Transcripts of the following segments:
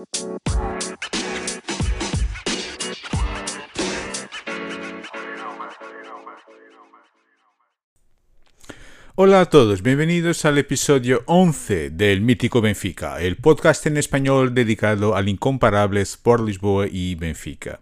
Música Hola a todos, bienvenidos al episodio 11 del Mítico Benfica, el podcast en español dedicado al incomparable Sport Lisboa y Benfica.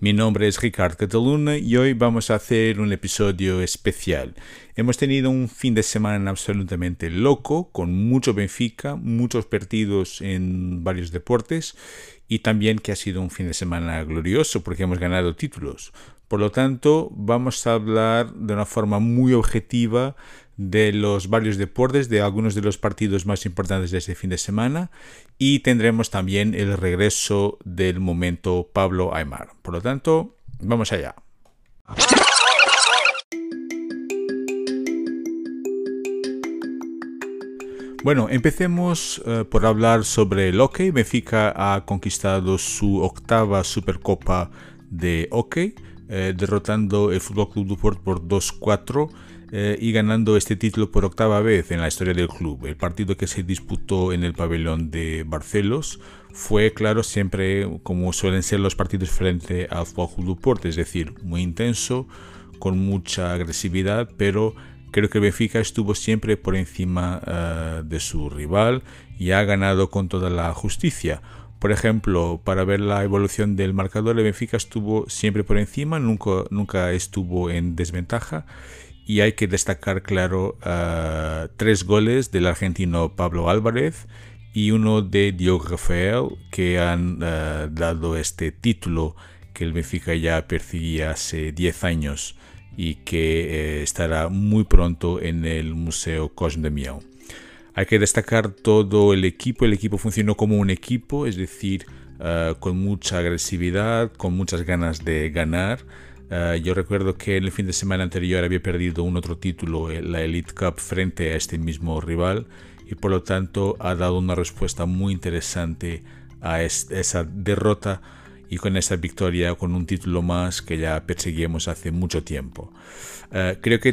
Mi nombre es Ricardo Cataluna y hoy vamos a hacer un episodio especial. Hemos tenido un fin de semana absolutamente loco, con mucho Benfica, muchos partidos en varios deportes y también que ha sido un fin de semana glorioso porque hemos ganado títulos. Por lo tanto, vamos a hablar de una forma muy objetiva de los varios deportes, de algunos de los partidos más importantes de este fin de semana y tendremos también el regreso del momento Pablo Aymar. Por lo tanto, vamos allá. Bueno, empecemos uh, por hablar sobre el hockey. Benfica ha conquistado su octava Supercopa de hockey, eh, derrotando el Fútbol Club Duport por 2-4 eh, y ganando este título por octava vez en la historia del club. El partido que se disputó en el pabellón de Barcelos fue, claro, siempre como suelen ser los partidos frente al Fútbol Club es decir, muy intenso, con mucha agresividad, pero creo que Benfica estuvo siempre por encima uh, de su rival y ha ganado con toda la justicia. Por ejemplo, para ver la evolución del marcador, el Benfica estuvo siempre por encima, nunca, nunca estuvo en desventaja y hay que destacar, claro, uh, tres goles del argentino Pablo Álvarez y uno de Diogo Rafael que han uh, dado este título que el Benfica ya perseguía hace 10 años y que eh, estará muy pronto en el Museo Cosme de Miau. Hay que destacar todo el equipo, el equipo funcionó como un equipo, es decir, uh, con mucha agresividad, con muchas ganas de ganar. Uh, yo recuerdo que en el fin de semana anterior había perdido un otro título, eh, la Elite Cup, frente a este mismo rival y por lo tanto ha dado una respuesta muy interesante a esa derrota y con esa victoria, con un título más que ya perseguíamos hace mucho tiempo. Uh, creo que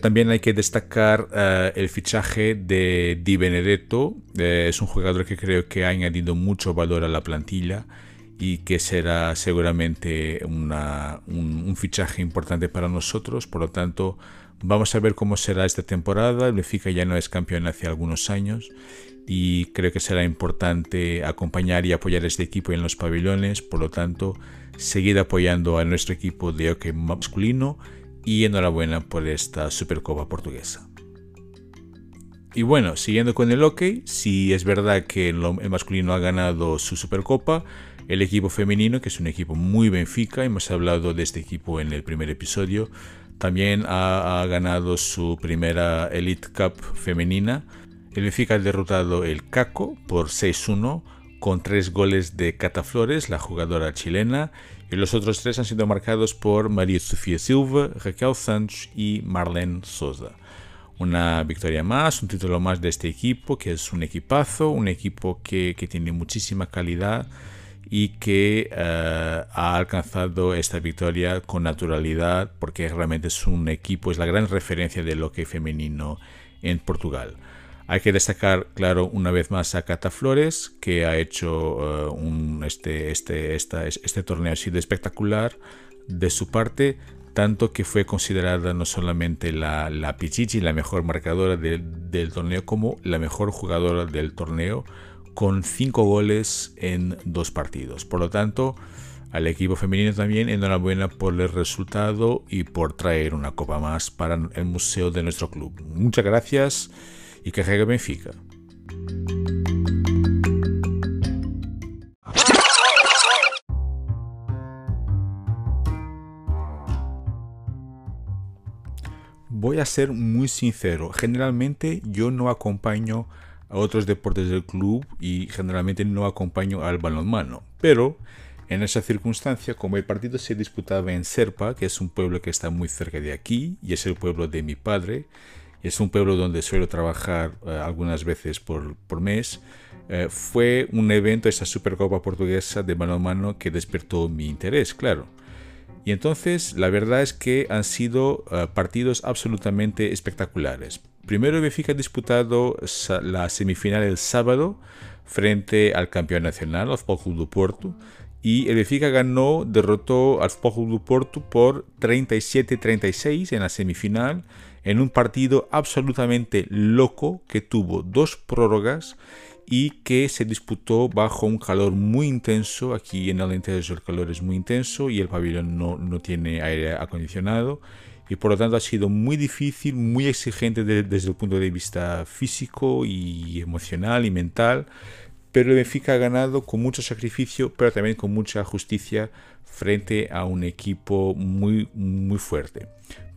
también hay que destacar uh, el fichaje de Di Benedetto. Uh, es un jugador que creo que ha añadido mucho valor a la plantilla y que será seguramente una, un, un, fichaje importante para nosotros. Por lo tanto, vamos a ver cómo será esta temporada. El Benfica ya no es campeón hace algunos años y creo que será importante acompañar y apoyar a este equipo en los pabellones. Por lo tanto, seguir apoyando a nuestro equipo de hockey masculino y enhorabuena por esta Supercopa portuguesa. Y bueno, siguiendo con el hockey, si es verdad que el masculino ha ganado su Supercopa, el equipo femenino, que es un equipo muy Benfica, hemos hablado de este equipo en el primer episodio, también ha, ha ganado su primera Elite Cup femenina. El Benfica ha derrotado el Caco por 6-1 con tres goles de Cata Flores, la jugadora chilena, y los otros tres han sido marcados por María Sofía Silva, Raquel Santos y Marlene Souza. Una victoria más, un título más de este equipo, que es un equipazo, un equipo que, tiene muchísima calidad y que uh, ha alcanzado esta victoria con naturalidad porque realmente es un equipo, es la gran referencia del hockey femenino en Portugal. Hay que destacar, claro, una vez más a Cata Flores, que ha hecho uh, un, este, este, esta, este torneo ha sido espectacular de su parte, tanto que fue considerada no solamente la, la Pichichi, la mejor marcadora de, del torneo, como la mejor jugadora del torneo con 5 goles en dos partidos. Por lo tanto, al equipo femenino también enhorabuena por el resultado y por traer una copa más para el museo de nuestro club. Muchas gracias que juegue Benfica. Voy a ser muy sincero, generalmente yo no acompaño a otros deportes del club y generalmente no acompaño al balonmano. Pero en esa circunstancia, como el partido se disputaba en Serpa, que es un pueblo que está muy cerca de aquí y es el pueblo de mi padre, es un pueblo donde suelo trabajar uh, algunas veces por, por mes, uh, fue un evento, esa Supercopa portuguesa de balonmano, que despertó mi interés, claro. Y entonces la verdad es que han sido uh, partidos absolutamente espectaculares. Primero Benfica ha disputado la semifinal el sábado frente al campeón nacional, al Club do Porto. Y el Benfica ganó, derrotó al Futbol Club do Porto por 37-36 en la semifinal, en un partido absolutamente loco que tuvo dos prórrogas y que se disputó bajo un calor muy intenso. Aquí en el interior el calor es muy intenso y el pabellón no, no tiene aire acondicionado y por lo tanto ha sido muy difícil, muy exigente desde el punto de vista físico y emocional y mental, pero el Benfica ha ganado con mucho sacrificio, pero también con mucha justicia frente a un equipo muy, muy fuerte.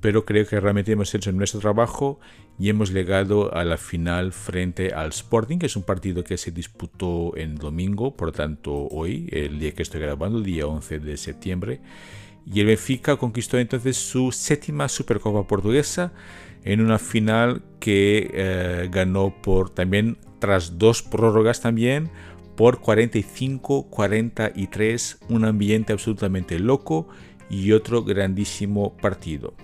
Pero creo que realmente hemos hecho nuestro trabajo y hemos llegado a la final frente al Sporting, que es un partido que se disputó en domingo, por tanto hoy, el día que estoy grabando, el día 11 de septiembre. Y el Benfica conquistó entonces su séptima Supercopa portuguesa en una final que eh, ganó por también tras dos prórrogas también por 45-43, un ambiente absolutamente loco y otro grandísimo partido.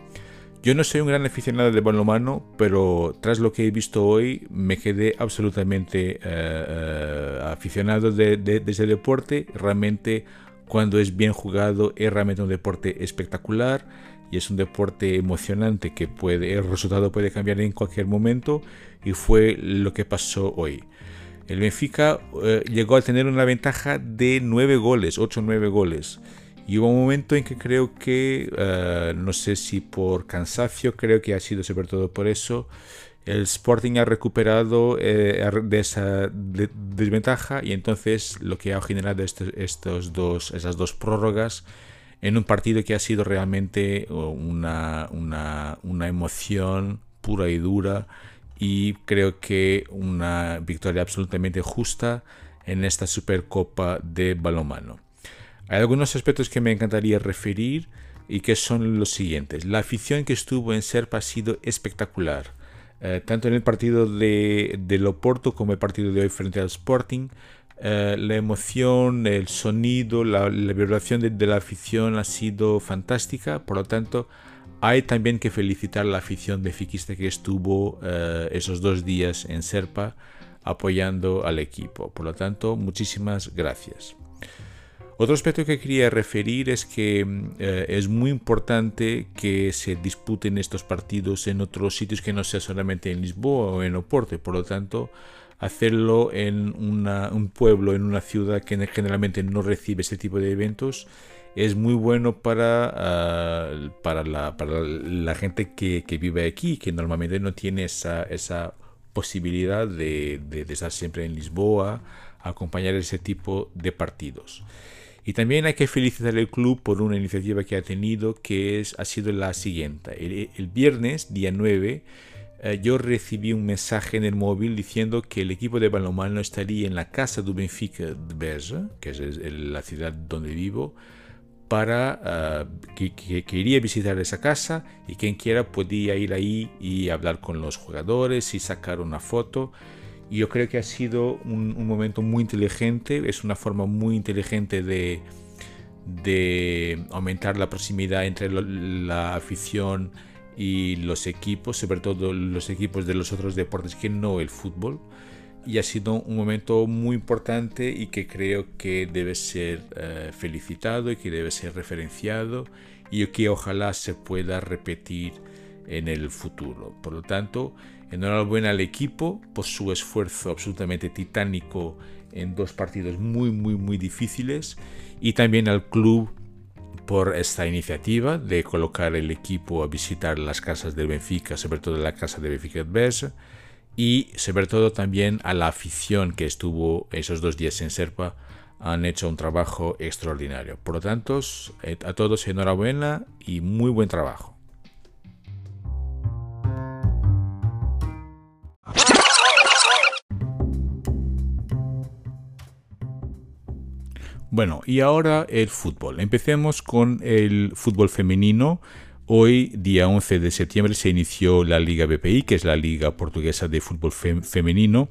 Yo no soy un gran aficionado de balonmano, pero tras lo que he visto hoy me quedé absolutamente eh, eh, aficionado de, ese deporte. Realmente cuando es bien jugado es realmente un deporte espectacular y es un deporte emocionante que puede, el resultado puede cambiar en cualquier momento y fue lo que pasó hoy. El Benfica eh, llegó a tener una ventaja de 9 goles, 8-9 goles. Y hubo un momento en que creo que, eh, no sé si por cansancio, creo que ha sido sobre todo por eso, el Sporting ha recuperado eh, de esa desventaja y entonces lo que ha generado estos, dos, esas dos prórrogas en un partido que ha sido realmente una, una, una emoción pura y dura y creo que una victoria absolutamente justa en esta Supercopa de balonmano. Hay algunos aspectos que me encantaría referir y que son los siguientes. La afición que estuvo en Serpa ha sido espectacular. Eh, tanto en el partido de, de, Loporto como el partido de hoy frente al Sporting. Eh, la emoción, el sonido, la, vibración de, la afición ha sido fantástica. Por lo tanto, hay también que felicitar a la afición de Fiquista que estuvo eh, esos dos días en Serpa apoyando al equipo. Por lo tanto, muchísimas gracias. Otro aspecto que quería referir es que mm, eh, es muy importante que se disputen estos partidos en otros sitios que no sea solamente en Lisboa o en Oporto. Por lo tanto, hacerlo en un pueblo, en una ciudad que generalmente no recibe este tipo de eventos, es muy bueno para, ah, para, la, gente que, vive aquí, que normalmente no tiene esa, posibilidad de, de estar siempre en Lisboa, acompañar ese tipo de partidos. Y también hay que felicitar al club por una iniciativa que ha tenido que es, ha sido la siguiente. El, viernes, día 9, eh, yo recibí un mensaje en el móvil diciendo que el equipo de balonmano estaría en la casa de Benfica de Berge, que es la ciudad donde vivo, para uh, que, que, visitar esa casa y quien quiera podía ir ahí y hablar con los jugadores y sacar una foto. Y yo creo que ha sido un, momento muy inteligente, es una forma muy inteligente de, de aumentar la proximidad entre la afición y los equipos, sobre todo los equipos de los otros deportes que no el fútbol. Y ha sido un momento muy importante y que creo que debe ser eh, felicitado y que debe ser referenciado y que ojalá se pueda repetir en el futuro. Por lo tanto, Enhorabuena al equipo por su esfuerzo absolutamente titánico en dos partidos muy, muy, muy difíciles y también al club por esta iniciativa de colocar el equipo a visitar las casas del Benfica, sobre todo la casa de Benfica Adversa, y sobre todo también a la afición que estuvo esos dos días en Serpa, han hecho un trabajo extraordinario. Por lo tanto, a todos enhorabuena y muy buen trabajo. Bueno, y ahora el fútbol. Empecemos con el fútbol femenino. Hoy, día 11 de septiembre, se inició la Liga BPI, que es la Liga Portuguesa de Fútbol Femenino.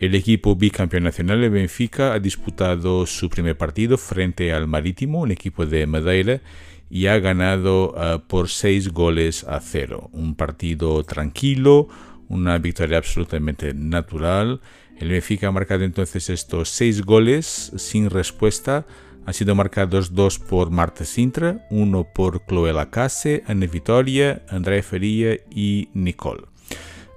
El equipo bicampeón nacional de Benfica ha disputado su primer partido frente al Marítimo, un equipo de Madeira, y ha ganado uh, por 6 goles a 0. Un partido tranquilo, una victoria absolutamente natural El Benfica ha marcado entonces estos seis goles sin respuesta. Han sido marcados dos por Marta Sintra, uno por Chloe Lacase, Ana Vitoria, Andrea Feria y Nicole.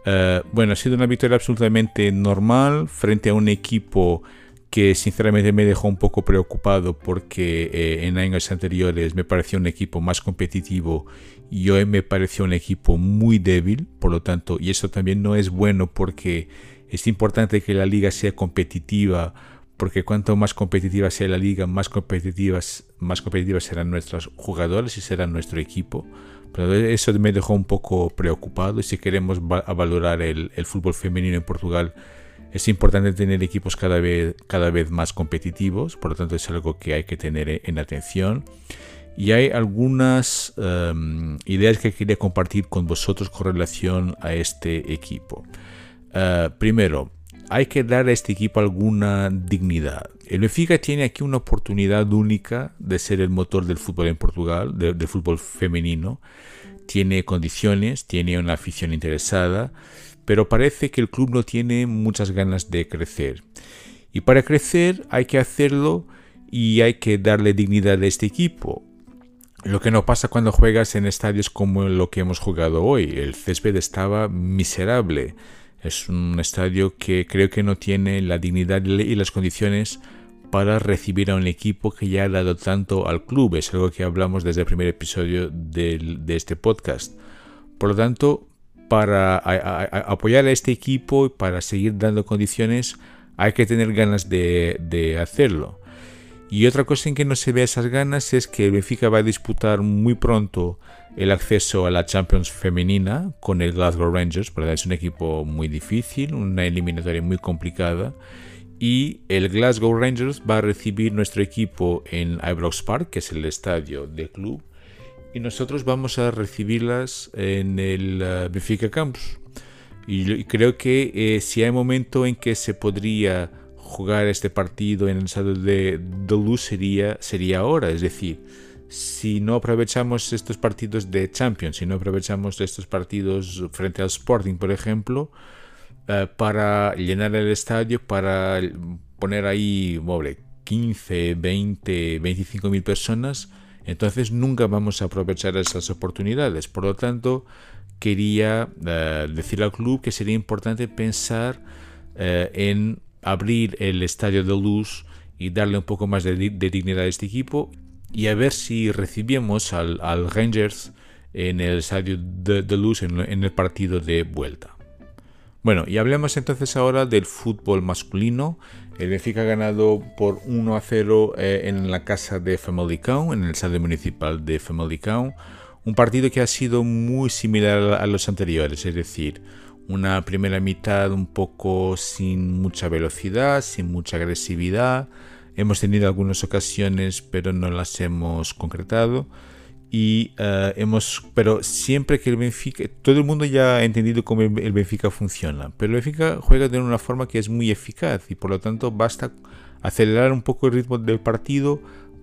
Eh, bueno, ha sido una victoria absolutamente normal frente a un equipo que sinceramente me dejó un poco preocupado porque eh, en años anteriores me pareció un equipo más competitivo y hoy me pareció un equipo muy débil, por lo tanto, y eso también no es bueno porque es importante que la liga sea competitiva, porque cuanto más competitiva sea la liga, más competitivas, más competitivas serán nuestros jugadores y será nuestro equipo. Pero eso me dejó un poco preocupado y si queremos valorar el, fútbol femenino en Portugal, es importante tener equipos cada vez, cada vez más competitivos, por lo tanto es algo que hay que tener en atención. Y hay algunas em, ideas que quería compartir con vosotros con relación a este equipo. Eh, primero, hay que dar a este equipo alguna dignidad. El Benfica tiene aquí una oportunidad única de ser el motor del fútbol en Portugal, del fútbol femenino. Tiene condiciones, tiene una afición interesada, pero parece que el club no tiene muchas ganas de crecer. Y para crecer hay que hacerlo y hay que darle dignidad a este equipo. Lo que no pasa cuando juegas en estadios como lo que hemos jugado hoy. El césped estaba miserable es un estadio que creo que no tiene la dignidad y las condiciones para recibir a un equipo que ya ha dado tanto al club. Es algo que hablamos desde el primer episodio de, este podcast. Por lo tanto, para apoyar a este equipo y para seguir dando condiciones, hay que tener ganas de, hacerlo. Y otra cosa en que no se ve esas ganas es que el Benfica va a disputar muy pronto el acceso a la Champions femenina con el Glasgow Rangers, porque es un equipo muy difícil, una eliminatoria muy complicada. Y el Glasgow Rangers va a recibir nuestro equipo en Ibrox Park, que es el estadio del club, y nosotros vamos a recibirlas en el uh, Benfica Campus. Y, creo que eh, si hay momento en que se podría jugar este partido en el estadio de, de Luz sería, sería ahora, es decir, si no aprovechamos estos partidos de Champions, si no aprovechamos estos partidos frente al Sporting, por ejemplo, eh, para llenar el estadio, para poner ahí, 15, 20, 25 mil personas, entonces nunca vamos a aprovechar esas oportunidades. Por lo tanto, quería uh, decir al club que sería importante pensar eh, en abrir el estadio de luz y darle un poco más de, dignidad a este equipo y a ver si recibimos al, Rangers en el estadio de, Luz en, el partido de vuelta. Bueno, y hablemos entonces ahora del fútbol masculino. El Benfica ha ganado por 1 a 0 eh, en la casa de Famalicão, en el estadio municipal de Famalicão. Un partido que ha sido muy similar a los anteriores, es decir, una primera mitad un poco sin mucha velocidad, sin mucha agresividad, Hemos tenido algunas ocasiones, pero no las hemos concretado. Y eh, hemos, pero siempre que el Benfica, todo el mundo ya ha entendido cómo el Benfica funciona, pero el Benfica juega de una forma que es muy eficaz y por lo tanto basta acelerar un poco el ritmo del partido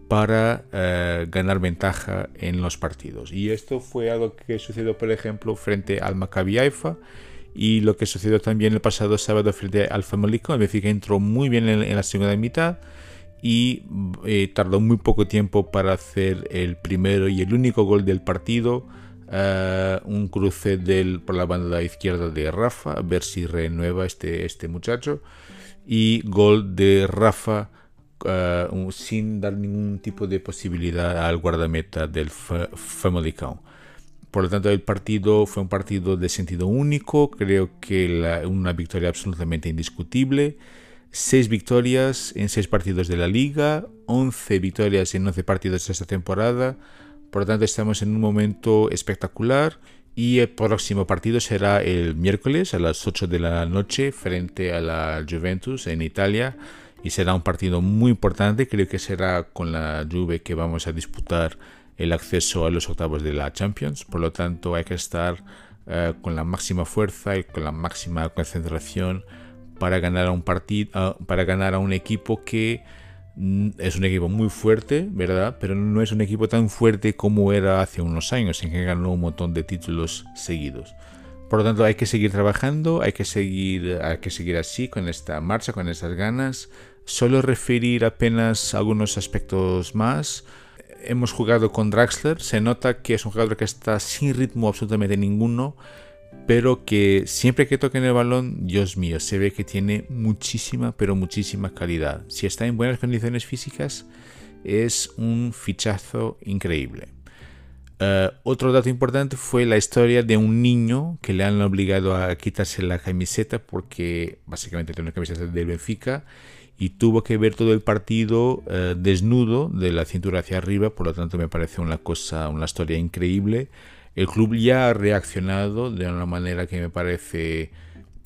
para eh, ganar ventaja en los partidos. Y esto fue algo que sucedió, por ejemplo, frente al Maccabi Haifa y lo que sucedió también el pasado sábado frente al Famalicão. El Benfica entró muy bien en la segunda mitad y eh, tardó muy poco tiempo para hacer el primero y el único gol del partido. Eh, un cruce del, por la banda izquierda de Rafa, a ver si renueva este, este muchacho. Y gol de Rafa eh, sin dar ningún tipo de posibilidad al guardameta del Famalicão. Por lo tanto, el partido fue un partido de sentido único, creo que una victoria absolutamente indiscutible. 6 victorias en 6 partidos de la liga, 11 victorias en 11 partidos esta temporada. Por lo tanto, estamos en un momento espectacular. Y el próximo partido será el miércoles a las 8 de la noche frente a la Juventus en Italia. Y será un partido muy importante. Creo que será con la Juve que vamos a disputar el acceso a los octavos de la Champions. Por lo tanto, hay que estar uh, con la máxima fuerza y con la máxima concentración para ganar a un partido, para ganar a un equipo que mm, es un equipo muy fuerte, ¿verdad? Pero no es un equipo tan fuerte como era hace unos años, en que ganó un montón de títulos seguidos. Por lo tanto, hay que seguir trabajando, hay que seguir, hay que seguir así, con esta marcha, con estas ganas. Solo referir apenas algunos aspectos más. Hemos jugado con Draxler, se nota que es un jugador que está sin ritmo absolutamente ninguno, pero que siempre que toque en el balón, Dios mío, se ve que tiene muchísima, pero muchísima calidad. Si está en buenas condiciones físicas, es un fichazo increíble. Eh, otro dato importante fue la historia de un niño que le han obligado a quitarse la camiseta porque básicamente tiene una camiseta del Benfica y tuvo que ver todo el partido eh, desnudo de la cintura hacia arriba, por lo tanto me parece una cosa, una historia increíble. El club ya ha reaccionado de una manera que me parece,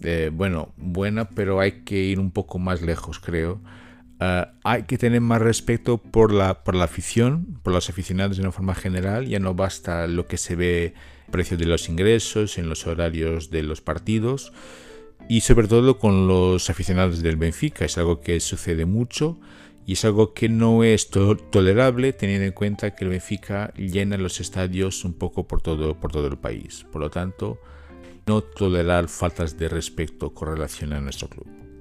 eh, bueno, buena, pero hay que ir un poco más lejos, creo. Eh, hay que tener más respeto por la, por la afición, por los aficionados de una forma general. Ya no basta lo que se ve, precio de los ingresos, en los horarios de los partidos y sobre todo con los aficionados del Benfica. Es algo que sucede mucho y es algo que no es tolerable teniendo en cuenta que el Benfica llena los estadios un poco por todo, por todo el país. Por lo tanto, no tolerar faltas de respeto con relación a nuestro club.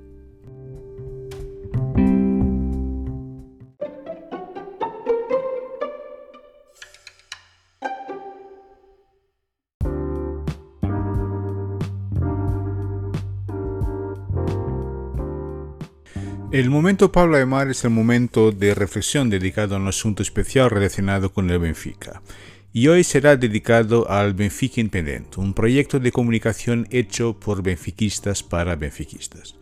Momento Pablo Aymar es el momento de reflexión dedicado a un asunto especial relacionado con el Benfica. Y hoy será dedicado al Benfica Independent, un proyecto de comunicación hecho por benfiquistas para benfiquistas.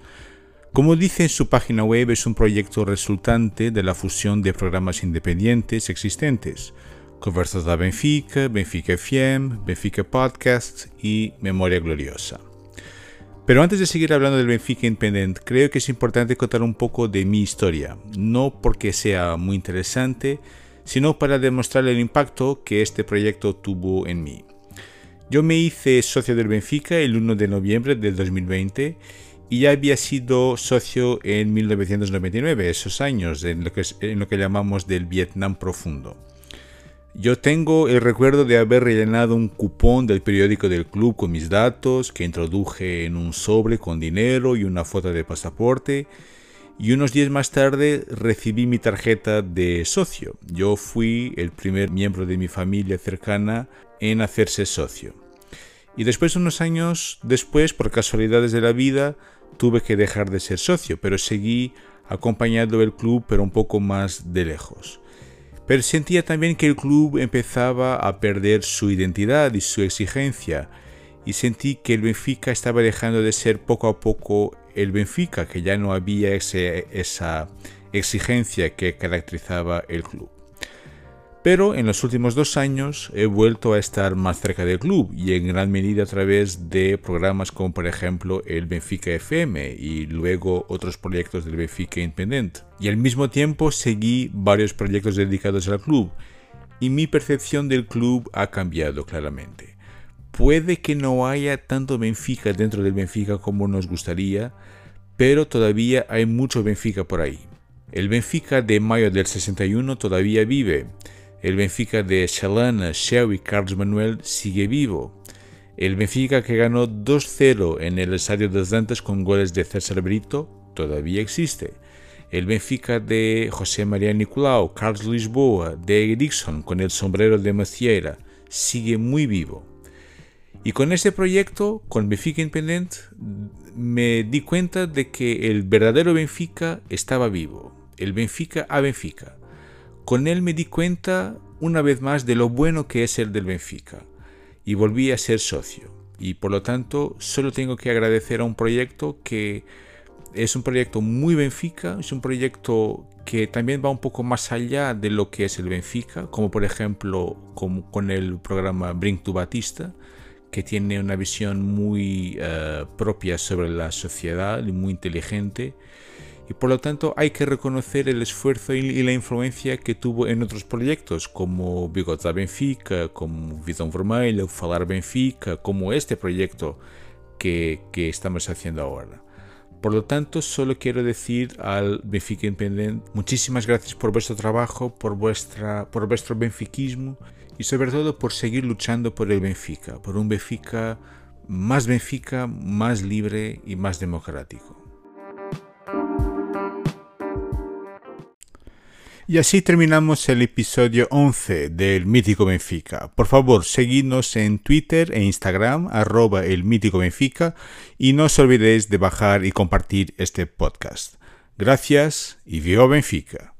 Como dice en su página web, es un proyecto resultante de la fusión de programas independientes existentes. Conversas da Benfica, Benfica FM, Benfica Podcast y Memoria Gloriosa. Pero antes de seguir hablando del Benfica Independent, creo que es importante contar un poco de mi historia, no porque sea muy interesante, sino para demostrar el impacto que este proyecto tuvo en mí. Yo me hice socio del Benfica el 1 de noviembre del 2020 y ya había sido socio en 1999, esos años en lo que, en lo que llamamos del Vietnam profundo. Yo tengo el recuerdo de haber rellenado un cupón del periódico del club con mis datos, que introduje en un sobre con dinero y una foto de pasaporte, y unos días más tarde recibí mi tarjeta de socio. Yo fui el primer miembro de mi familia cercana en hacerse socio. Y después, unos años después, por casualidades de la vida, tuve que dejar de ser socio, pero seguí acompañando el club, pero un poco más de lejos. Pero sentía también que el club empezaba a perder su identidad y su exigencia, y sentí que el Benfica estaba dejando de ser poco a poco el Benfica, que ya no había esa exigencia que caracterizaba el club. Pero en los últimos dos años he vuelto a estar más cerca del club y en gran medida a través de programas como por ejemplo el Benfica FM y luego otros proyectos del Benfica Independent. Y al mismo tiempo seguí varios proyectos dedicados al club y mi percepción del club ha cambiado claramente. Puede que no haya tanto Benfica dentro del Benfica como nos gustaría, pero todavía hay mucho Benfica por ahí. El Benfica de mayo del 61 todavía vive el Benfica de Chalana, Sheu y Carlos Manuel sigue vivo. El Benfica que ganó 2-0 en el Estadio de Dantas con goles de César Brito todavía existe. El Benfica de José María Nicolau, Carlos Lisboa, de Ericsson con el sombrero de Macieira sigue muy vivo. Y con este proyecto, con Benfica Independent, me di cuenta de que el verdadero Benfica estaba vivo. El Benfica a Benfica. Con él me di cuenta una vez más de lo bueno que es el del Benfica y volví a ser socio. Y por lo tanto solo tengo que agradecer a un proyecto que es un proyecto muy Benfica, es un proyecto que también va un poco más allá de lo que es el Benfica, como por ejemplo con el programa Bring to Batista, que tiene una visión muy eh, propia sobre la sociedad y muy inteligente y por lo tanto hay que reconocer el esfuerzo y la influencia que tuvo en otros proyectos como Bigota Benfica, como Visão Vermelha, Falar Benfica, como este proyecto que, que estamos haciendo ahora. Por lo tanto, solo quiero decir al Benfica Independent muchísimas gracias por vuestro trabajo, por, vuestra, por vuestro benfiquismo y sobre todo por seguir luchando por el Benfica, por un Benfica más Benfica, más libre y más democrático. Y así terminamos el episodio 11 del Mítico Benfica. Por favor, seguidnos en Twitter e Instagram, arroba el Mítico Benfica, y no os olvidéis de bajar y compartir este podcast. Gracias y viva Benfica.